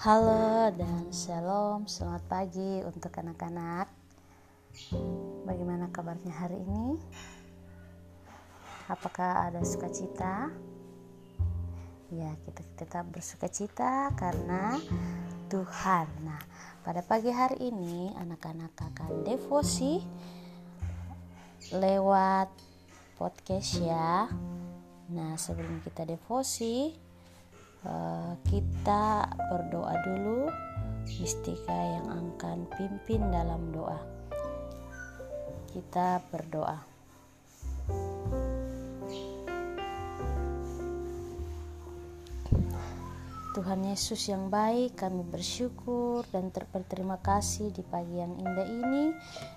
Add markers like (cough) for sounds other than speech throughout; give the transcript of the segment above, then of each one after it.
Halo dan shalom, selamat pagi untuk anak-anak. Bagaimana kabarnya hari ini? Apakah ada sukacita? Ya, kita tetap bersukacita karena Tuhan. Nah, pada pagi hari ini anak-anak akan devosi lewat podcast ya. Nah, sebelum kita devosi, Eh, kita berdoa dulu. Mistika yang akan pimpin dalam doa. Kita berdoa Tuhan Yesus yang baik, kami bersyukur dan berterima kasih di pagi yang indah ini.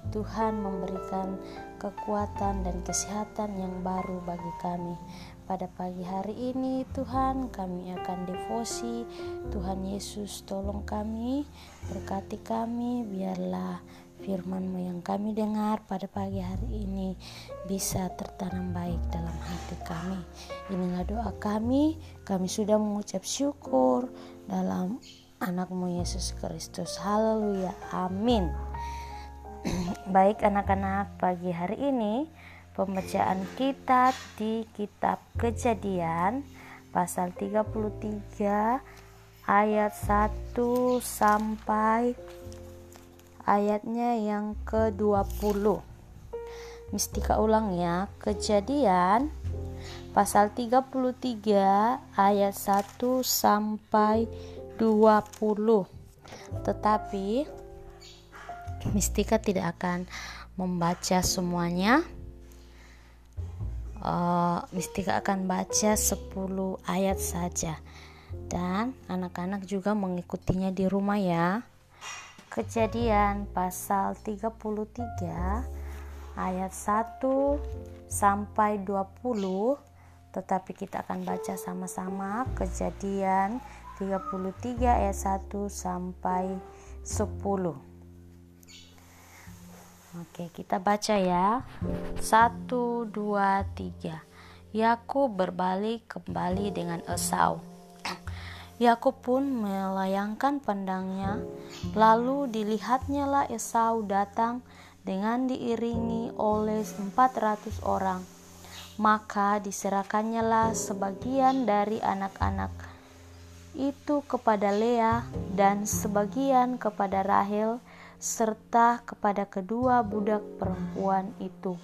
Tuhan memberikan kekuatan dan kesehatan yang baru bagi kami. Pada pagi hari ini Tuhan kami akan devosi Tuhan Yesus tolong kami berkati kami biarlah firman-Mu yang kami dengar pada pagi hari ini bisa tertanam baik dalam hati kami. Inilah doa kami, kami sudah mengucap syukur dalam anakmu Yesus Kristus. Haleluya. Amin. (clears throat) baik anak-anak pagi hari ini Pembacaan kita di kitab Kejadian pasal 33 ayat 1 sampai ayatnya yang ke-20. Mistika ulang ya. Kejadian pasal 33 ayat 1 sampai 20. Tetapi Mistika tidak akan membaca semuanya uh, Mistika akan baca 10 ayat saja dan anak-anak juga mengikutinya di rumah ya Kejadian pasal 33 ayat 1 sampai 20 tetapi kita akan baca sama-sama Kejadian 33 ayat 1 sampai 10 Oke, kita baca ya. Satu, dua, tiga. Yakub berbalik kembali dengan Esau. Yakub pun melayangkan pandangnya, lalu dilihatnya lah Esau datang dengan diiringi oleh empat ratus orang. Maka diserahkannya lah sebagian dari anak-anak itu kepada Lea dan sebagian kepada Rahel serta kepada kedua budak perempuan itu.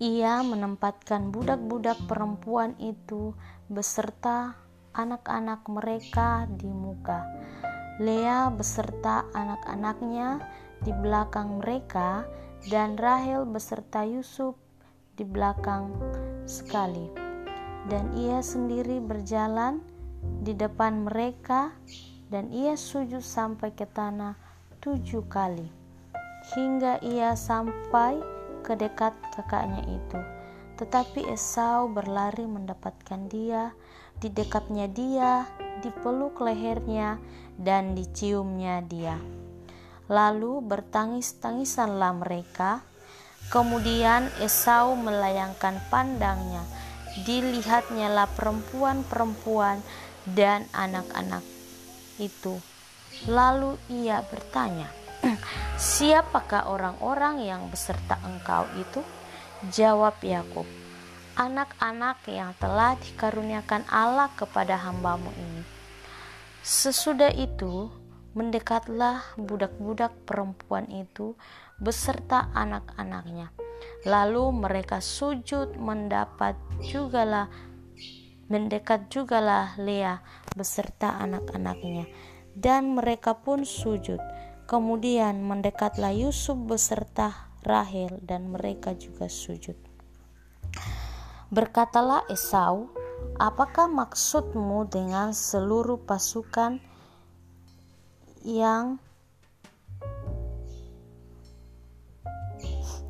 Ia menempatkan budak-budak perempuan itu beserta anak-anak mereka di muka. Lea beserta anak-anaknya di belakang mereka dan Rahel beserta Yusuf di belakang sekali. Dan ia sendiri berjalan di depan mereka dan ia sujud sampai ke tanah tujuh kali hingga ia sampai ke dekat kakaknya itu. Tetapi Esau berlari mendapatkan dia, di dekatnya dia, dipeluk lehernya, dan diciumnya dia. Lalu bertangis-tangisanlah mereka. Kemudian Esau melayangkan pandangnya. Dilihatnya lah perempuan-perempuan dan anak-anak itu Lalu ia bertanya, "Siapakah orang-orang yang beserta engkau itu?" Jawab Yakub, "Anak-anak yang telah dikaruniakan Allah kepada hambamu ini." Sesudah itu, mendekatlah budak-budak perempuan itu beserta anak-anaknya. Lalu mereka sujud mendapat jugalah mendekat jugalah Lea beserta anak-anaknya dan mereka pun sujud. Kemudian mendekatlah Yusuf beserta Rahel dan mereka juga sujud. Berkatalah Esau, apakah maksudmu dengan seluruh pasukan yang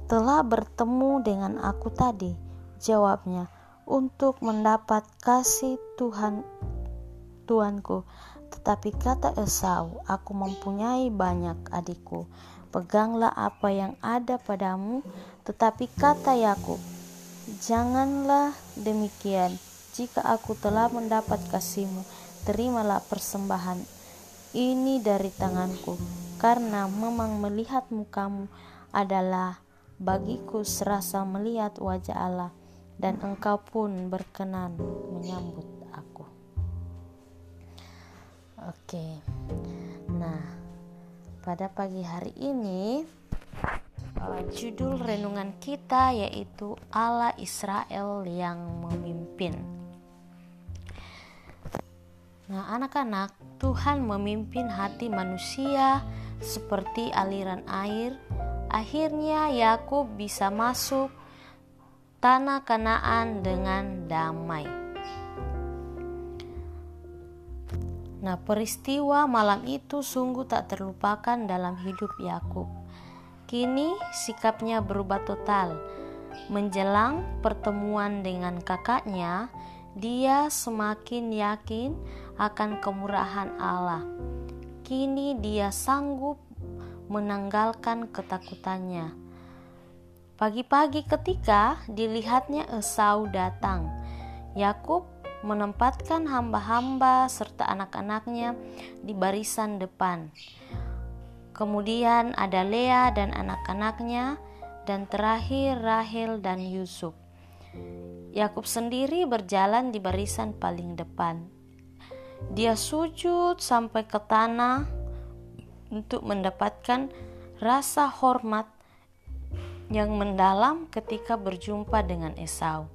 telah bertemu dengan aku tadi? Jawabnya, untuk mendapat kasih Tuhan Tuanku tetapi kata Esau, aku mempunyai banyak adikku. Peganglah apa yang ada padamu. Tetapi kata Yakub, janganlah demikian. Jika aku telah mendapat kasihmu, terimalah persembahan ini dari tanganku, karena memang melihat mukamu adalah bagiku serasa melihat wajah Allah, dan engkau pun berkenan menyambut aku. Oke, nah, pada pagi hari ini judul renungan kita yaitu Allah Israel yang memimpin. Nah, anak-anak, Tuhan memimpin hati manusia seperti aliran air. Akhirnya Yakub bisa masuk tanah Kanaan dengan damai. Nah, peristiwa malam itu sungguh tak terlupakan dalam hidup Yakub. Kini sikapnya berubah total. Menjelang pertemuan dengan kakaknya, dia semakin yakin akan kemurahan Allah. Kini dia sanggup menanggalkan ketakutannya. Pagi-pagi ketika dilihatnya Esau datang, Yakub menempatkan hamba-hamba serta anak-anaknya di barisan depan. Kemudian ada Lea dan anak-anaknya, dan terakhir Rahel dan Yusuf. Yakub sendiri berjalan di barisan paling depan. Dia sujud sampai ke tanah untuk mendapatkan rasa hormat yang mendalam ketika berjumpa dengan Esau.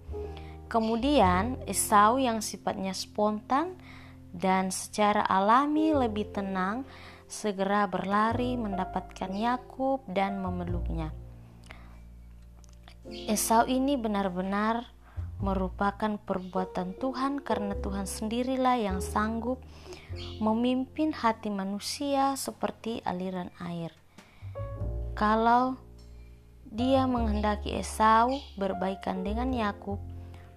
Kemudian, Esau yang sifatnya spontan dan secara alami lebih tenang segera berlari mendapatkan Yakub dan memeluknya. Esau ini benar-benar merupakan perbuatan Tuhan karena Tuhan sendirilah yang sanggup memimpin hati manusia seperti aliran air. Kalau dia menghendaki Esau berbaikan dengan Yakub,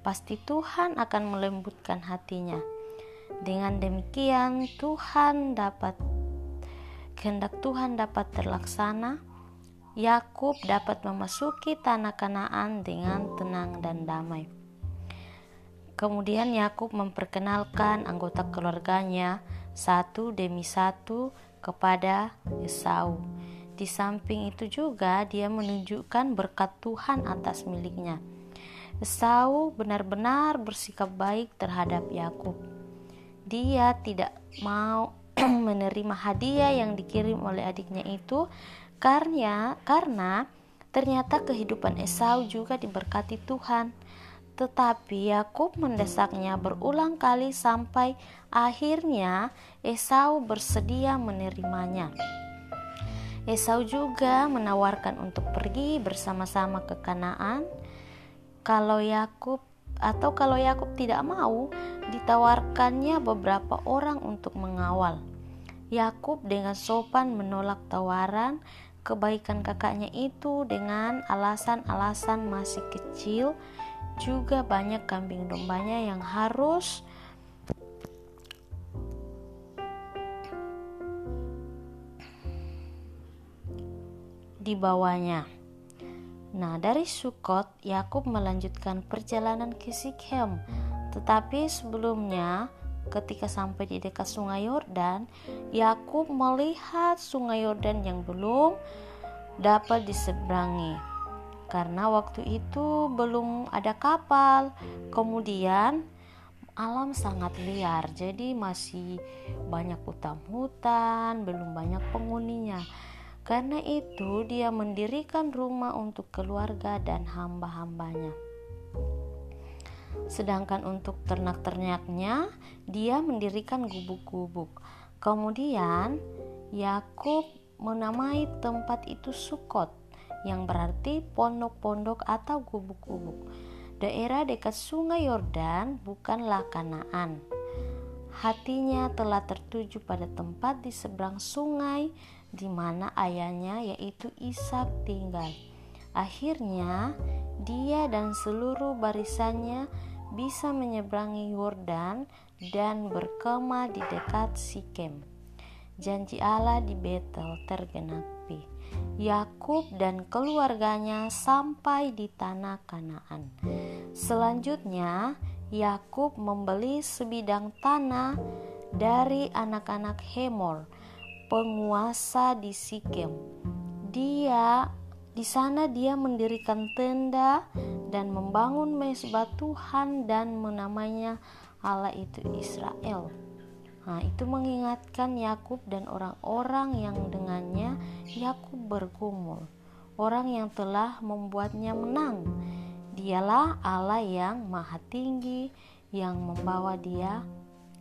pasti Tuhan akan melembutkan hatinya. Dengan demikian, Tuhan dapat kehendak Tuhan dapat terlaksana, Yakub dapat memasuki tanah Kanaan dengan tenang dan damai. Kemudian Yakub memperkenalkan anggota keluarganya satu demi satu kepada Esau. Di samping itu juga dia menunjukkan berkat Tuhan atas miliknya. Esau benar-benar bersikap baik terhadap Yakub. Dia tidak mau (clears throat) menerima hadiah yang dikirim oleh adiknya itu karena karena ternyata kehidupan Esau juga diberkati Tuhan. Tetapi Yakub mendesaknya berulang kali sampai akhirnya Esau bersedia menerimanya. Esau juga menawarkan untuk pergi bersama-sama ke Kanaan. Kalau Yakub atau kalau Yakub tidak mau, ditawarkannya beberapa orang untuk mengawal. Yakub dengan sopan menolak tawaran kebaikan kakaknya itu dengan alasan-alasan masih kecil, juga banyak kambing dombanya yang harus dibawanya. Nah, dari Sukot, Yakub melanjutkan perjalanan ke Sikhem. Tetapi sebelumnya, ketika sampai di dekat Sungai Yordan, Yakub melihat Sungai Yordan yang belum dapat diseberangi. Karena waktu itu belum ada kapal. Kemudian alam sangat liar, jadi masih banyak hutan-hutan, belum banyak penghuninya. Karena itu, dia mendirikan rumah untuk keluarga dan hamba-hambanya. Sedangkan untuk ternak-ternaknya, dia mendirikan gubuk-gubuk. Kemudian, Yakub menamai tempat itu Sukot, yang berarti pondok-pondok atau gubuk-gubuk. Daerah dekat sungai Yordan bukanlah Kanaan. Hatinya telah tertuju pada tempat di seberang sungai di mana ayahnya yaitu Ishak tinggal. Akhirnya, dia dan seluruh barisannya bisa menyeberangi Yordan dan berkemah di dekat Sikem. Janji Allah di Betel tergenapi. Yakub dan keluarganya sampai di tanah Kanaan. Selanjutnya, Yakub membeli sebidang tanah dari anak-anak Hemor, penguasa di Sikem. Dia di sana dia mendirikan tenda dan membangun mesbah Tuhan dan menamanya Allah itu Israel. Nah, itu mengingatkan Yakub dan orang-orang yang dengannya Yakub bergumul, orang yang telah membuatnya menang. Dialah Allah yang maha tinggi yang membawa dia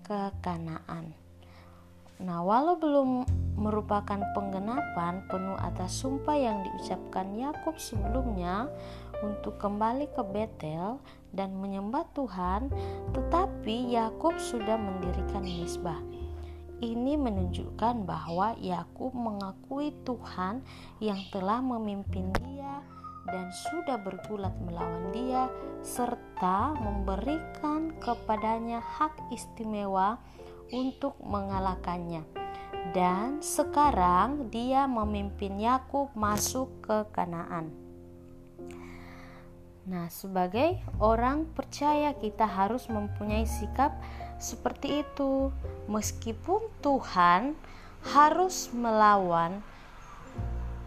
ke Kanaan. Nah, walau belum merupakan penggenapan penuh atas sumpah yang diucapkan Yakub sebelumnya untuk kembali ke Betel dan menyembah Tuhan, tetapi Yakub sudah mendirikan misbah. Ini menunjukkan bahwa Yakub mengakui Tuhan yang telah memimpin dia dan sudah bergulat melawan dia serta memberikan kepadanya hak istimewa untuk mengalahkannya. Dan sekarang dia memimpin Yakub masuk ke Kanaan. Nah, sebagai orang percaya kita harus mempunyai sikap seperti itu. Meskipun Tuhan harus melawan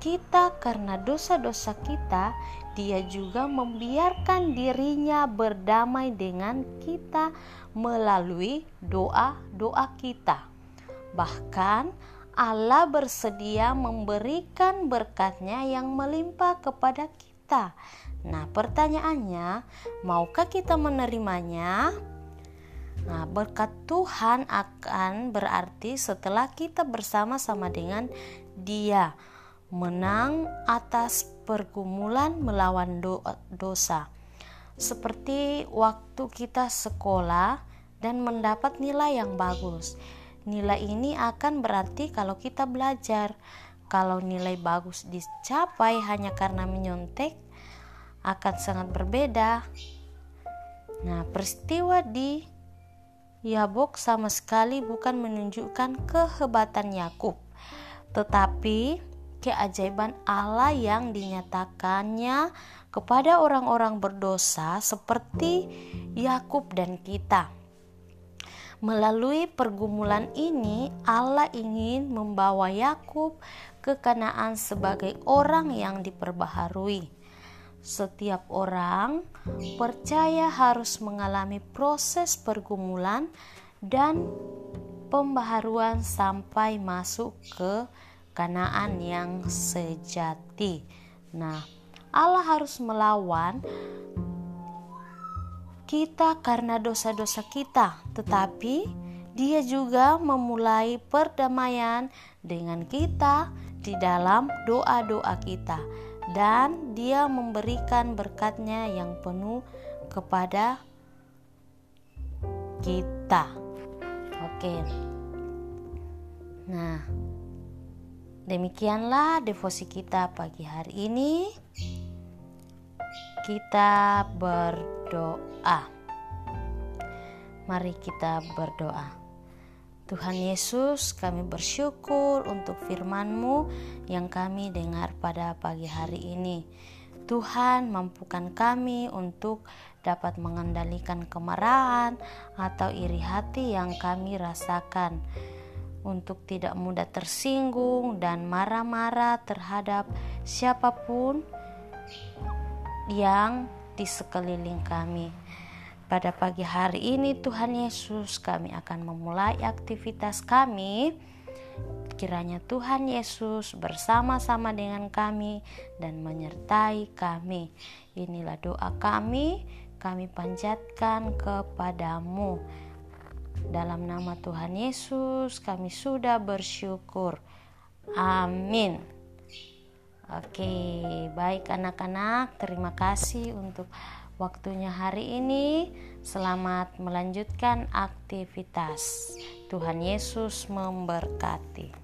kita karena dosa-dosa kita, dia juga membiarkan dirinya berdamai dengan kita melalui doa-doa kita. Bahkan Allah bersedia memberikan berkatnya yang melimpah kepada kita. Nah, pertanyaannya, maukah kita menerimanya? Nah, berkat Tuhan akan berarti setelah kita bersama-sama dengan Dia menang atas pergumulan melawan do dosa seperti waktu kita sekolah dan mendapat nilai yang bagus. Nilai ini akan berarti kalau kita belajar. Kalau nilai bagus dicapai hanya karena menyontek, akan sangat berbeda. Nah, peristiwa di Yabok sama sekali bukan menunjukkan kehebatan Yakub, tetapi keajaiban Allah yang dinyatakannya kepada orang-orang berdosa seperti Yakub dan kita. Melalui pergumulan ini, Allah ingin membawa Yakub ke Kanaan sebagai orang yang diperbaharui. Setiap orang percaya harus mengalami proses pergumulan dan pembaharuan sampai masuk ke Kanaan yang sejati. Nah, Allah harus melawan kita karena dosa-dosa kita, tetapi Dia juga memulai perdamaian dengan kita di dalam doa-doa kita, dan Dia memberikan berkatnya yang penuh kepada kita. Oke, nah. Demikianlah devosi kita pagi hari ini. Kita berdoa. Mari kita berdoa. Tuhan Yesus, kami bersyukur untuk firman-Mu yang kami dengar pada pagi hari ini. Tuhan, mampukan kami untuk dapat mengendalikan kemarahan atau iri hati yang kami rasakan untuk tidak mudah tersinggung dan marah-marah terhadap siapa pun yang di sekeliling kami. Pada pagi hari ini, Tuhan Yesus, kami akan memulai aktivitas kami. Kiranya Tuhan Yesus bersama-sama dengan kami dan menyertai kami. Inilah doa kami, kami panjatkan kepadamu. Dalam nama Tuhan Yesus, kami sudah bersyukur. Amin. Oke, baik anak-anak, terima kasih untuk waktunya hari ini. Selamat melanjutkan aktivitas. Tuhan Yesus memberkati.